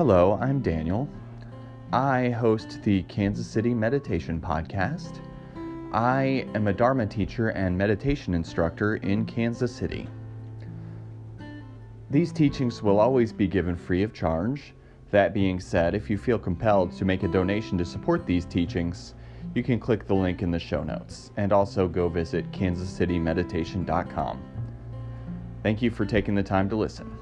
Hello, I'm Daniel. I host the Kansas City Meditation Podcast. I am a Dharma teacher and meditation instructor in Kansas City. These teachings will always be given free of charge. That being said, if you feel compelled to make a donation to support these teachings, you can click the link in the show notes and also go visit kansascitymeditation.com. Thank you for taking the time to listen.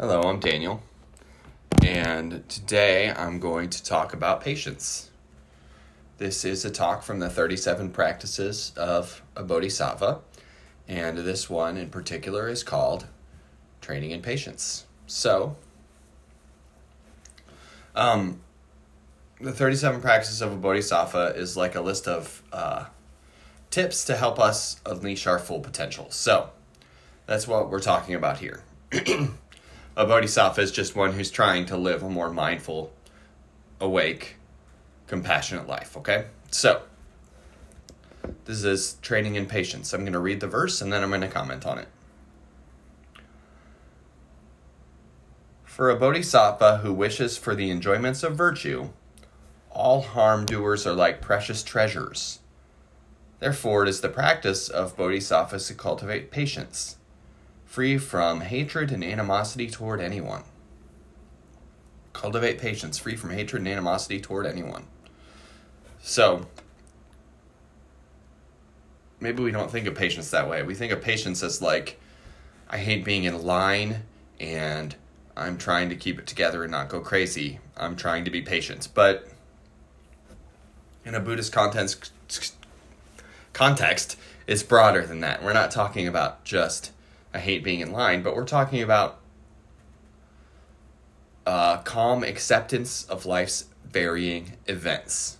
Hello, I'm Daniel, and today I'm going to talk about patience. This is a talk from the 37 practices of a bodhisattva, and this one in particular is called Training in Patience. So, um, the 37 practices of a bodhisattva is like a list of uh, tips to help us unleash our full potential. So, that's what we're talking about here. a bodhisattva is just one who's trying to live a more mindful, awake, compassionate life, okay? So, this is training in patience. I'm going to read the verse and then I'm going to comment on it. For a bodhisattva who wishes for the enjoyments of virtue, all harm doers are like precious treasures. Therefore, it is the practice of bodhisattvas to cultivate patience free from hatred and animosity toward anyone. Cultivate patience, free from hatred and animosity toward anyone. So, maybe we don't think of patience that way. We think of patience as like, I hate being in line and I'm trying to keep it together and not go crazy. I'm trying to be patient. But in a Buddhist context, context, it's broader than that. We're not talking about just I hate being in line, but we're talking about uh, calm acceptance of life's varying events.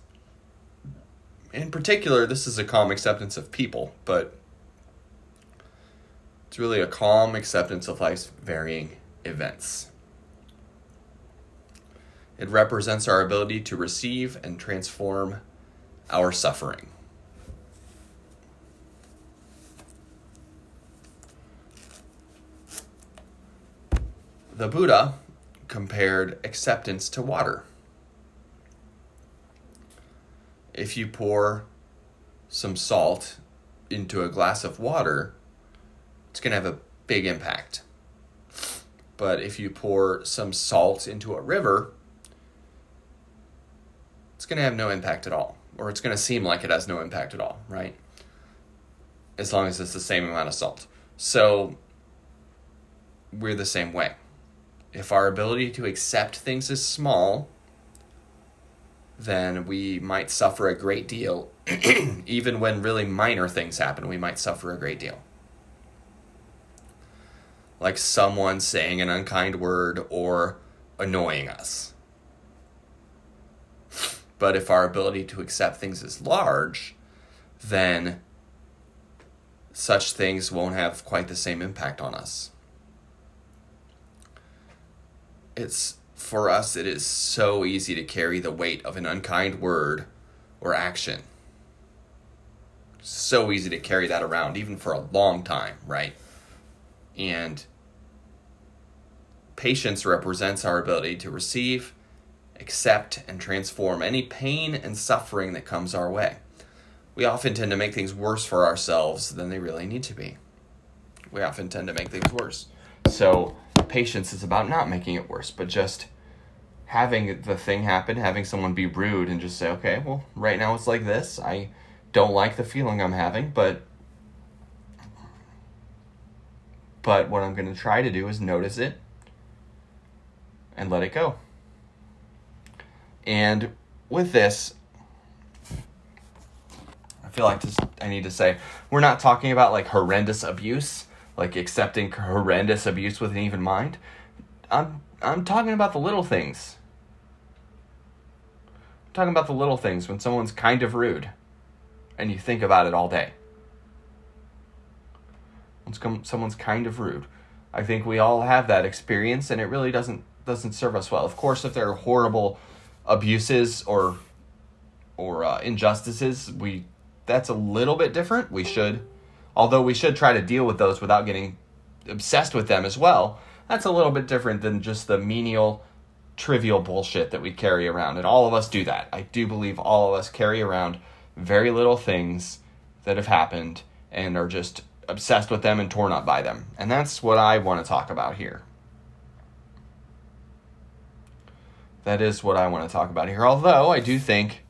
In particular, this is a calm acceptance of people, but it's really a calm acceptance of life's varying events. It represents our ability to receive and transform our suffering. The Buddha compared acceptance to water. If you pour some salt into a glass of water, it's going to have a big impact. But if you pour some salt into a river, it's going to have no impact at all. Or it's going to seem like it has no impact at all, right? As long as it's the same amount of salt. So we're the same way if our ability to accept things is small, then we might suffer a great deal. Even when really minor things happen, we might suffer a great deal. Like someone saying an unkind word or annoying us. But if our ability to accept things is large, then such things won't have quite the same impact on us it's for us it is so easy to carry the weight of an unkind word or action. So easy to carry that around even for a long time right? And patience represents our ability to receive accept and transform any pain and suffering that comes our way. We often tend to make things worse for ourselves than they really need to be. We often tend to make things worse. So patience is about not making it worse, but just having the thing happen, having someone be rude and just say, okay, well, right now it's like this. I don't like the feeling I'm having, but but what I'm going to try to do is notice it and let it go. And with this, I feel like this, I need to say we're not talking about like horrendous abuse like accepting horrendous abuse with an even mind. I'm I'm talking about the little things. I'm talking about the little things when someone's kind of rude and you think about it all day. When someone's kind of rude. I think we all have that experience and it really doesn't doesn't serve us well. Of course, if there are horrible abuses or or uh, injustices, we that's a little bit different. We should, although we should try to deal with those without getting obsessed with them as well. That's a little bit different than just the menial, trivial bullshit that we carry around, and all of us do that. I do believe all of us carry around very little things that have happened and are just obsessed with them and torn up by them. And that's what I want to talk about here. That is what I want to talk about here. Although I do think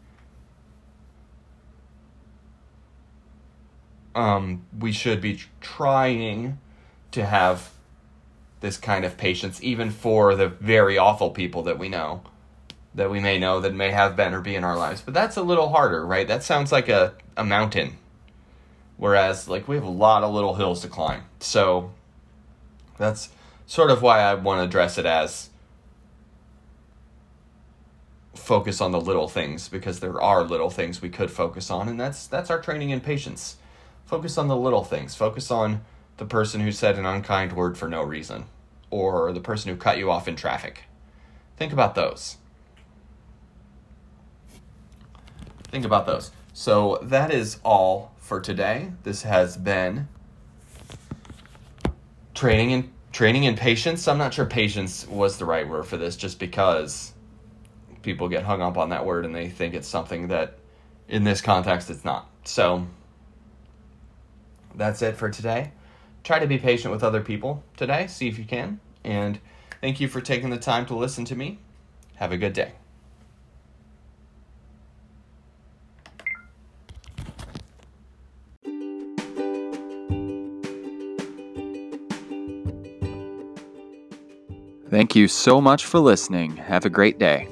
um, we should be trying to have this kind of patience, even for the very awful people that we know, that we may know that may have been or be in our lives. But that's a little harder, right? That sounds like a, a mountain. Whereas, like, we have a lot of little hills to climb. So that's sort of why I want to address it as focus on the little things because there are little things we could focus on and that's that's our training in patience focus on the little things. Focus on the person who said an unkind word for no reason or the person who cut you off in traffic. Think about those. Think about those. So that is all for today. This has been training in training in patience. I'm not sure patience was the right word for this just because people get hung up on that word and they think it's something that in this context it's not. So that's it for today. Try to be patient with other people today, see if you can. And thank you for taking the time to listen to me. Have a good day. Thank you so much for listening. Have a great day.